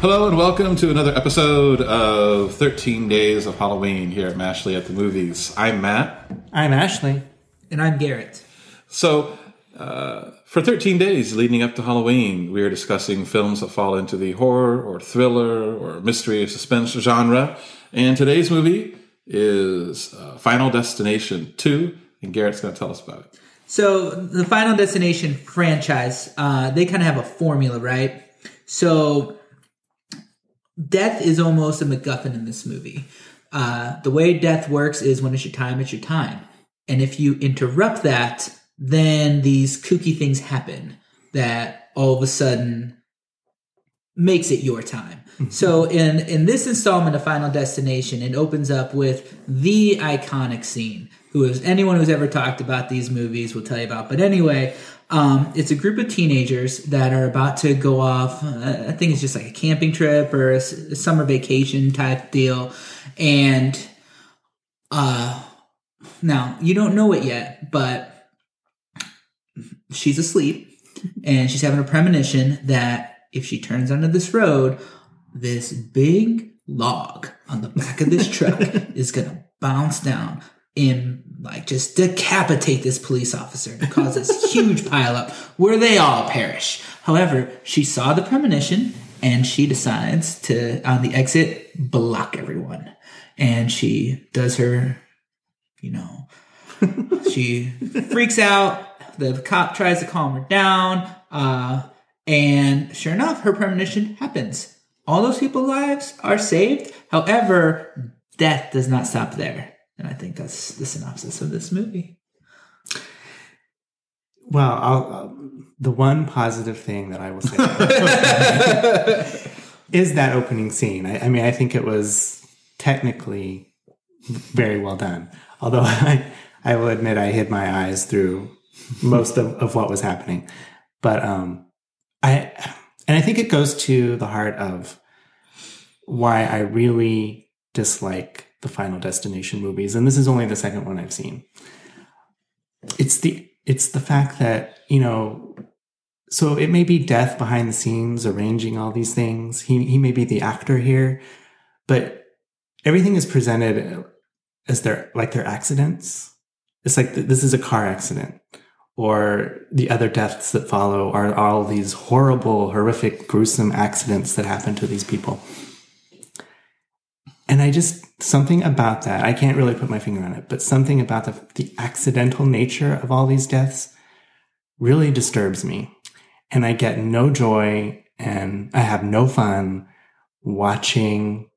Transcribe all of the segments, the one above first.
Hello and welcome to another episode of 13 Days of Halloween here at Mashley at the Movies. I'm Matt. I'm Ashley. And I'm Garrett. So, uh, for 13 days leading up to Halloween, we are discussing films that fall into the horror or thriller or mystery or suspense genre. And today's movie is uh, Final Destination 2, and Garrett's going to tell us about it. So the Final Destination franchise, uh, they kind of have a formula, right? So death is almost a MacGuffin in this movie. Uh, the way death works is when it's your time, it's your time. And if you interrupt that, then these kooky things happen that all of a sudden makes it your time. so in in this installment of Final Destination, it opens up with the iconic scene. Who is anyone who's ever talked about these movies will tell you about. But anyway, um, it's a group of teenagers that are about to go off. Uh, I think it's just like a camping trip or a, s- a summer vacation type deal, and uh, now you don't know it yet, but she's asleep and she's having a premonition that if she turns onto this road, this big log on the back of this truck is gonna bounce down and like just decapitate this police officer and cause this huge pileup where they all perish. However, she saw the premonition and she decides to on the exit block everyone. And she does her, you know, she freaks out. The cop tries to calm her down. Uh, and sure enough, her premonition happens. All those people's lives are saved. However, death does not stop there. And I think that's the synopsis of this movie. Well, I'll, um, the one positive thing that I will say is that opening scene. I, I mean, I think it was technically very well done. Although I, I will admit I hid my eyes through most of, of what was happening. But um, I, and I think it goes to the heart of why I really dislike the Final Destination movies. And this is only the second one I've seen. It's the it's the fact that you know so it may be death behind the scenes arranging all these things he, he may be the actor here but everything is presented as their like their accidents it's like th- this is a car accident or the other deaths that follow are all these horrible horrific gruesome accidents that happen to these people and i just something about that i can't really put my finger on it but something about the, the accidental nature of all these deaths really disturbs me and i get no joy and i have no fun watching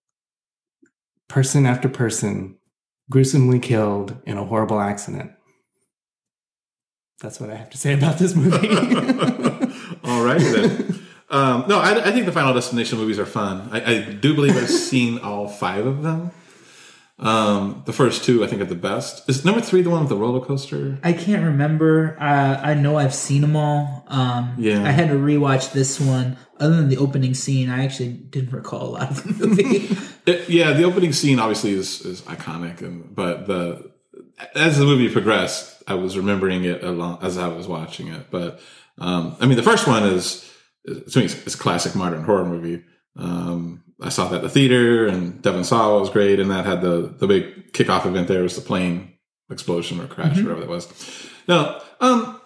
person after person gruesomely killed in a horrible accident that's what i have to say about this movie All right then. Um, no, I, I think the Final Destination movies are fun. I, I do believe I've seen all five of them. Um, the first two, I think, are the best. Is number three the one with the roller coaster? I can't remember. Uh, I know I've seen them all. Um, Yeah. I had to rewatch this one. Other than the opening scene, I actually didn't recall a lot of the movie. It- yeah, the opening scene obviously is, is iconic, and but the as the movie progressed, I was remembering it along as I was watching it. But um, I mean, the first one is, to me, it's, it's classic modern horror movie. Um, I saw that at the theater, and Devon Sawa was great, and that had the the big kickoff event. There was the plane explosion or crash, or whatever that was. Now, um,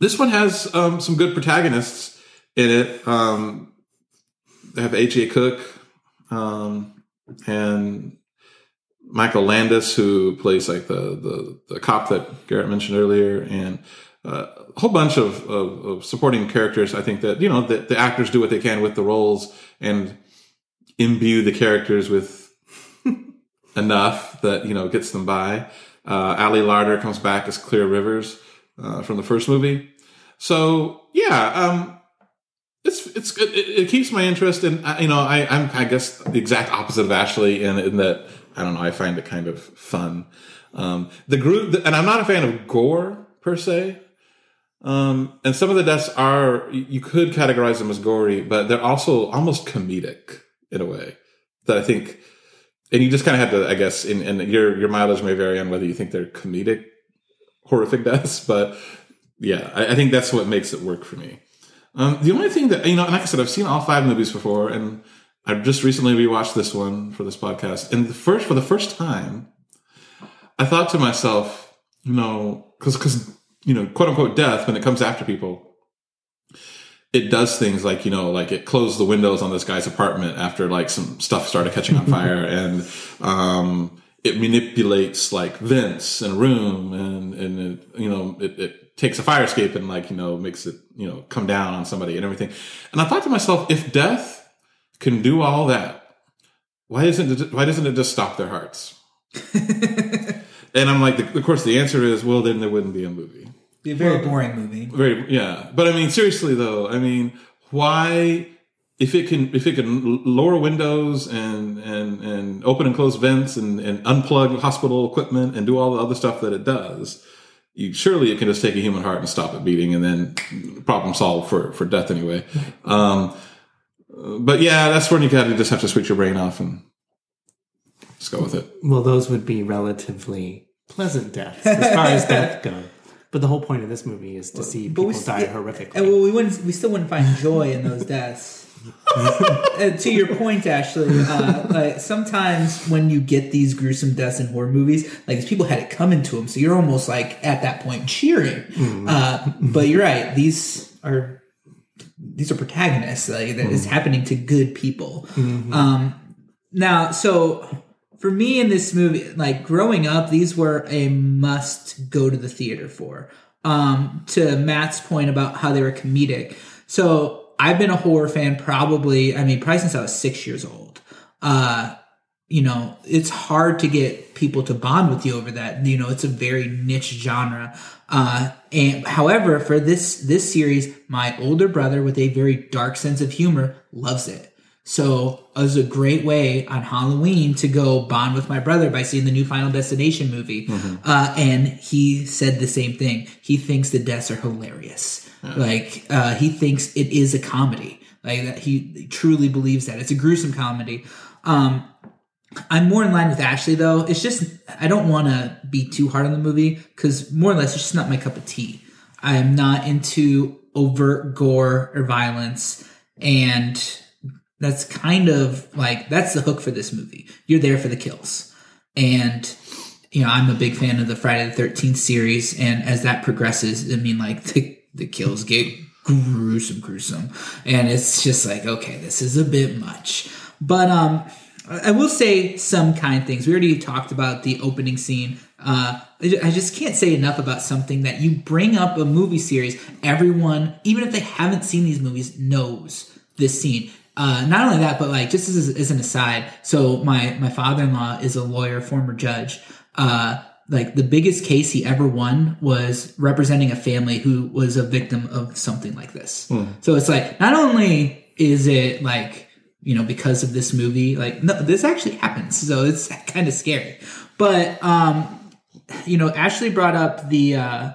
this one has um, some good protagonists in it. Um, they have A.J. Cook um, and Michael Landes, who plays like the, the the cop that Garrett mentioned earlier, and uh, a whole bunch of, of, of supporting characters. I think that you know the, the actors do what they can with the roles and imbue the characters with enough that you know gets them by. Uh, Ali Larter comes back as Clear Rivers uh, from the first movie, so yeah, um, it's it's. It, it keeps my interest, and uh, you know, I, I'm I guess the exact opposite of Ashley in, in that I don't know. I find it kind of fun. Um, the group, and I'm not a fan of gore per se. Um, and some of the deaths are you could categorize them as gory, but they're also almost comedic in a way that I think. And you just kind of have to, I guess, in, and your your mileage may vary on whether you think they're comedic, horrific deaths, but yeah, I, I think that's what makes it work for me. Um, the only thing that you know, and like I said, I've seen all five movies before, and I've just recently rewatched this one for this podcast. And the first, for the first time, I thought to myself, you know, because because you know, quote unquote, death when it comes after people, it does things like you know, like it closed the windows on this guy's apartment after like some stuff started catching on fire, and um, it manipulates like vents in a room, and and it, you know, it, it takes a fire escape and like you know makes it you know come down on somebody and everything. And I thought to myself, if death can do all that, why isn't it, why doesn't it just stop their hearts? and I'm like, of course, the answer is, well, then there wouldn't be a movie. Be a very boring movie. Very, yeah. But I mean, seriously though, I mean, why, if it can, if it can lower windows and, and, and open and close vents and, and unplug hospital equipment and do all the other stuff that it does, you, surely it can just take a human heart and stop it beating and then problem solved for, for death anyway. Um, but yeah, that's when you gotta just have to switch your brain off and just go with it. Well, those would be relatively pleasant deaths as far as death goes. But the whole point of this movie is to see people we die yeah, horrifically. And well, we wouldn't. We still wouldn't find joy in those deaths. and to your point, Ashley, uh, like sometimes when you get these gruesome deaths in horror movies, like these people had it coming to them, so you're almost like at that point cheering. Uh, but you're right; these are these are protagonists. Like that is happening to good people. Um, now, so for me in this movie, like growing up, these were a must go to the theater for. Um, to Matt's point about how they were comedic. So I've been a horror fan probably, I mean, probably since I was six years old. Uh, you know, it's hard to get people to bond with you over that. You know, it's a very niche genre. Uh, and however, for this this series, my older brother with a very dark sense of humor loves it. So it was a great way on Halloween to go bond with my brother by seeing the new Final Destination movie. Uh, and he said the same thing. He thinks the deaths are hilarious. Like uh, he thinks it is a comedy. Like that he truly believes that it's a gruesome comedy. Um, I'm more in line with Ashley though. It's just I don't want to be too hard on the movie because more or less it's just not my cup of tea. I am not into overt gore or violence, and that's kind of like that's the hook for this movie. You're there for the kills, and you know I'm a big fan of the Friday the Thirteenth series, and as that progresses, I mean like the the kills get gruesome, gruesome, and it's just like okay, this is a bit much, but um. I will say some kind things. We already talked about the opening scene. Uh, I just can't say enough about something that you bring up a movie series. Everyone, even if they haven't seen these movies, knows this scene. Uh, not only that, but like just as, as an aside. So my my father in law is a lawyer, former judge. Uh, like the biggest case he ever won was representing a family who was a victim of something like this. So it's like not only is it like you know, because of this movie. Like, no, this actually happens, so it's kind of scary. But, um, you know, Ashley brought up the uh,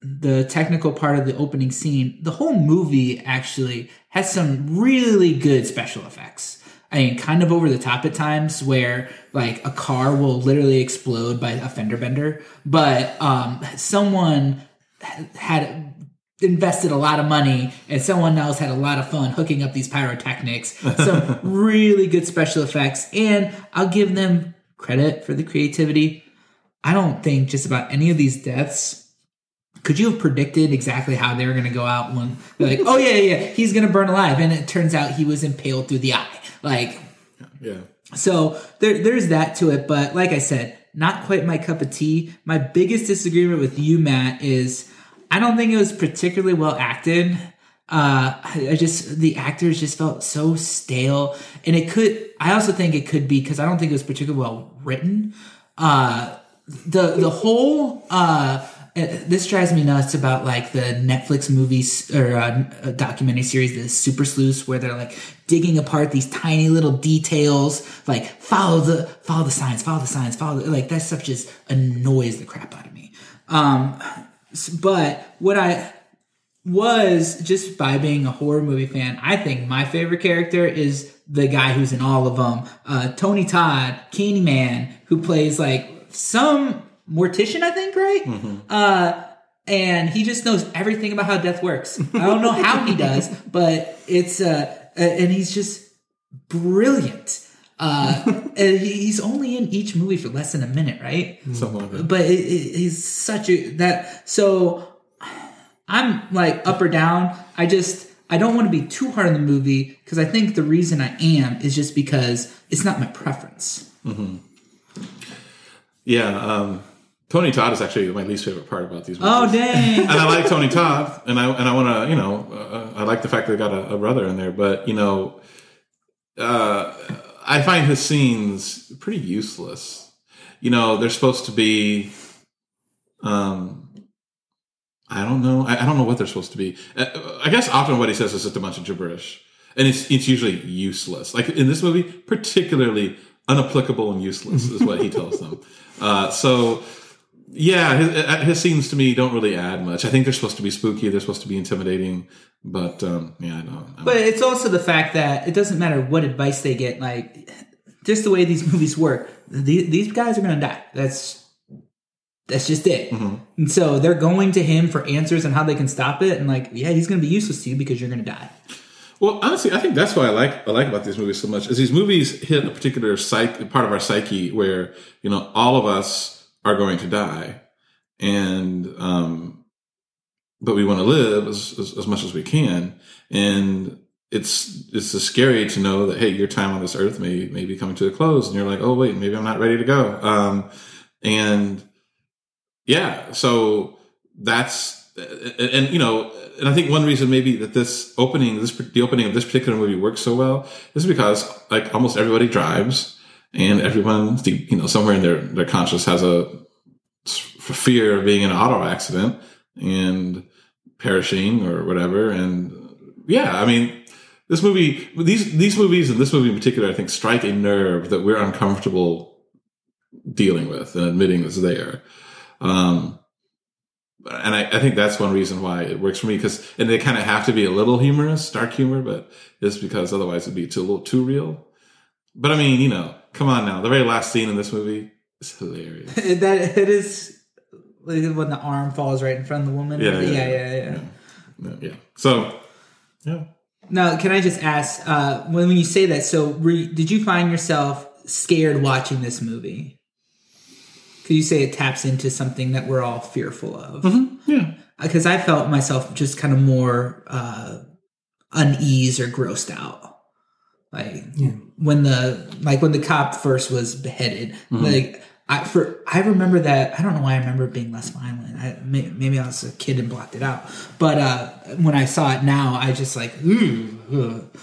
the technical part of the opening scene. The whole movie actually has some really good special effects. I mean, kind of over the top at times, where like a car will literally explode by a fender bender, but um, someone had invested a lot of money and someone else had a lot of fun hooking up these pyrotechnics some really good special effects and i'll give them credit for the creativity i don't think just about any of these deaths could you have predicted exactly how they were going to go out when they're like oh yeah yeah he's going to burn alive and it turns out he was impaled through the eye like Yeah. so there, there's that to it. But like I said, not quite my cup of tea. My biggest disagreement with you, Matt, is I don't think it was particularly well acted. Uh, I I just the actors just felt so stale, and it could. I also think it could be because I don't think it was particularly well written. Uh, the the whole uh, this drives me nuts about like the Netflix movies or uh, uh, documentary series, the Super Sleuths, where they're like digging apart these tiny little details, like follow the follow the signs, follow the signs, follow the, like that stuff just annoys the crap out of me. Um, but what I was just by being a horror movie fan, I think my favorite character is the guy who's in all of them, uh, Tony Todd, Candyman, who plays like some mortician, I think, right? Uh, and he just knows everything about how death works. I don't know how he does, but it's uh, and he's just brilliant. Uh, and he's only in each movie for less than a minute, right? Something like that. But it, it, he's such a that. So I'm like up or down. I just I don't want to be too hard on the movie because I think the reason I am is just because it's not my preference. Yeah, um, Tony Todd is actually my least favorite part about these movies. Oh dang! and I like Tony Todd, and I and I want to, you know, uh, I like the fact that they got a, a brother in there, but you know, uh, I find his scenes pretty useless. You know, they're supposed to be, um, I don't know, I, I don't know what they're supposed to be. Uh, I guess often what he says is just a bunch of gibberish, and it's it's usually useless. Like in this movie, particularly unapplicable and useless is what he tells them. Uh, so yeah, his, uh, his scenes to me don't really add much. I think they're supposed to be spooky. They're supposed to be intimidating, but um, yeah, I don't But it's also the fact that it doesn't matter what advice they get. Like just the way these movies work, the, these guys are going to die. That's that's just it. And so they're going to him for answers on how they can stop it. And like, yeah, he's going to be useless to you because you're going to die. Well, honestly, I think that's why I like. I like about these movies so much is these movies hit a particular psych, part of our psyche where you know all of us are going to die, and um, but we want to live as, as as much as we can, and it's it's scary to know that hey, your time on this earth may may be coming to a close, and you're like, oh wait, maybe I'm not ready to go, um, and yeah, so that's and you know and I think one reason maybe that this opening, this the opening of this particular movie works so well is because like almost everybody drives, and everyone, you know, somewhere in their their conscious has a fear of being in an auto accident and perishing or whatever. And yeah, I mean, this movie, these these movies, and this movie in particular, I think strike a nerve that we're uncomfortable dealing with and admitting is there. Um, and I, I think that's one reason why it works for me because and they kind of have to be a little humorous, dark humor, but it's because otherwise it'd be too a little too real. But I mean, you know, come on now, the very last scene in this movie is hilarious. that it is like when the arm falls right in front of the woman. Yeah, yeah, yeah, yeah. yeah, yeah. yeah. So, yeah. Now, can I just ask uh, when when you say that? So, you, did you find yourself scared watching this movie? Could you say it taps into something that we're all fearful of? Yeah. Because I felt myself just kind of more uh, unease or grossed out, like when the like when the cop first was beheaded. Like I for I remember that. I don't know why I remember it being less violent. I, may, maybe I was a kid and blocked it out. But uh, when I saw it now, I just like ooh. ugh.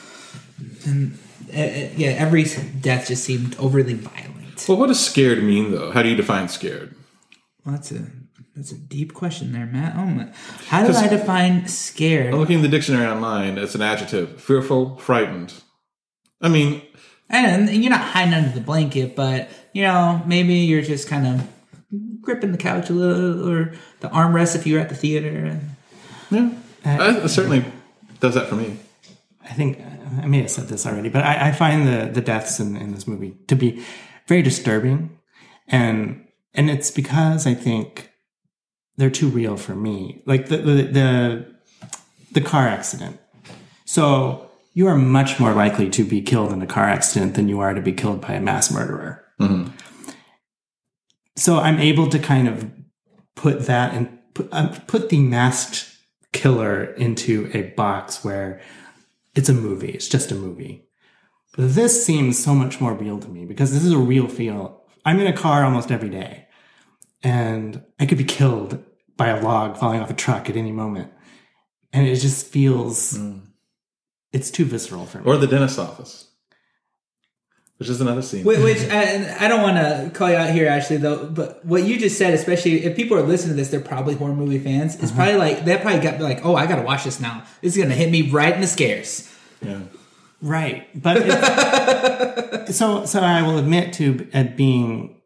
And uh, uh, yeah, every death just seemed overly violent. Well, what does scared mean though? How do you define scared? Well, that's a that's a deep question there, Matt. Oh my! How do I define scared? I'm looking in the dictionary online. It's an adjective: fearful, frightened. I mean, And you're not hiding under the blanket, but you know maybe you're just kind of gripping the couch a little, or the armrest if you're at the theater. yeah, uh, it certainly does that for me. I think I may have said this already, but I, I find the the deaths in, in this movie to be very disturbing, and and it's because I think they're too real for me. Like the the the, the car accident. So you are much more likely to be killed in a car accident than you are to be killed by a mass murderer. So I'm able to kind of put that and put, uh, put the masked killer into a box where it's a movie. It's just a movie. But this seems so much more real to me because this is a real feel. I'm in a car almost every day and I could be killed by a log falling off a truck at any moment. And it just feels, it's too visceral for me. Or the dentist's office, which is another scene. Which, which and I don't want to call you out here, actually, though. But what you just said, especially if people are listening to this, they're probably horror movie fans. It's mm-hmm. probably like they probably got like, oh, I got to watch this now. This is gonna hit me right in the scares. Yeah. Right, but it's, so so I will admit to at being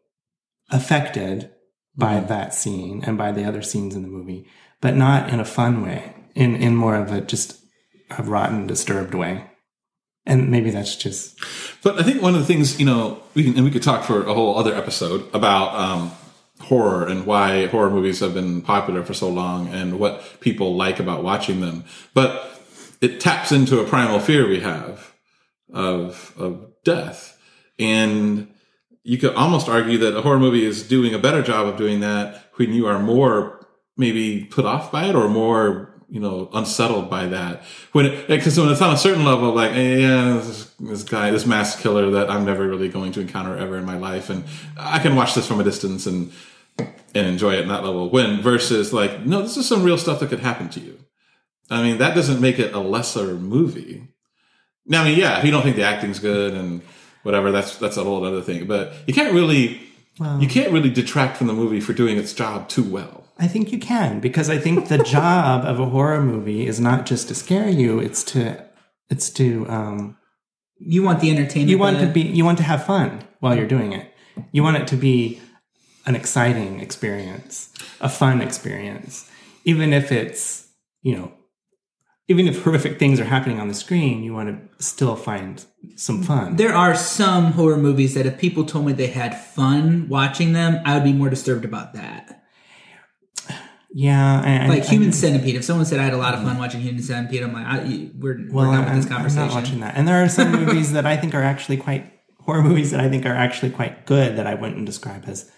affected by mm-hmm. that scene and by the other scenes in the movie, but not in a fun way. In in more of a just a rotten, disturbed way, and maybe that's just But I think one of the things, you know, we can, and we could talk for a whole other episode about um, horror and why horror movies have been popular for so long and what people like about watching them. But it taps into a primal fear we have of of death. And you could almost argue that a horror movie is doing a better job of doing that when you are more maybe put off by it or more you know unsettled by that. When because when it's on a certain level like eh, yeah this, this guy this mass killer that i'm never really going to encounter ever in my life. And i can watch this from a distance and and enjoy it in that level. When versus like no this is some real stuff that could happen to you. I mean that doesn't make it a lesser movie. Now i mean yeah if you don't think the acting's good and whatever that's that's a whole other thing. But you can't really you can't really detract from the movie for doing its job too well I think you can because I think the job of a horror movie is not just to scare you; it's to it's to um, You want the entertainment. you want to be you want to have fun while you're doing it. You want it to be an exciting experience, a fun experience, even if it's you know, even if horrific things are happening on the screen. You want to still find some fun. There are some horror movies that if people told me they had fun watching them, I would be more disturbed about that. Yeah, and, Like and- Human Centipede. If someone said I had a lot of fun watching Human Centipede, I'm like, I, we're, Well, we're done with I'm, this I'm conversation. not watching that. And there are some movies that I think are actually quite horror movies that I think are actually quite good that I wouldn't describe as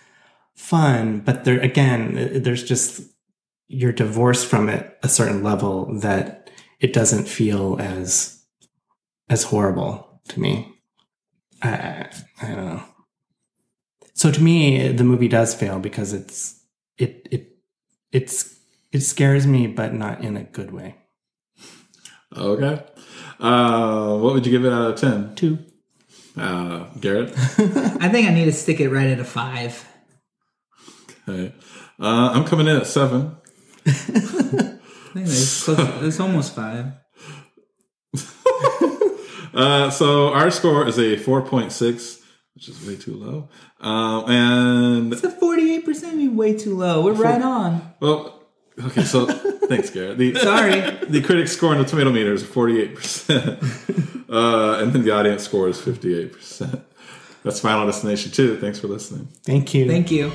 fun. But there again, uh, there's just you're divorced from it a certain level that it doesn't feel as as horrible to me. I I don't know. So to me, the movie does fail because it's it it it's it scares me, but not in a good way. okay uh what would you give it out of 10 Two. uh garrett I think I need to stick it right at a five. okay uh i'm coming in at seven I think it's, close, it's almost five. Uh, so our score is a 4.6, which is way too low. Um, and The 48% be way too low. We're right on. well, okay. So thanks, Garrett. The, Sorry. the critic score on the tomato meter is 48%. uh, and then the audience score is 58%. That's Final Destination 2. Thanks for listening. Thank you. Thank you.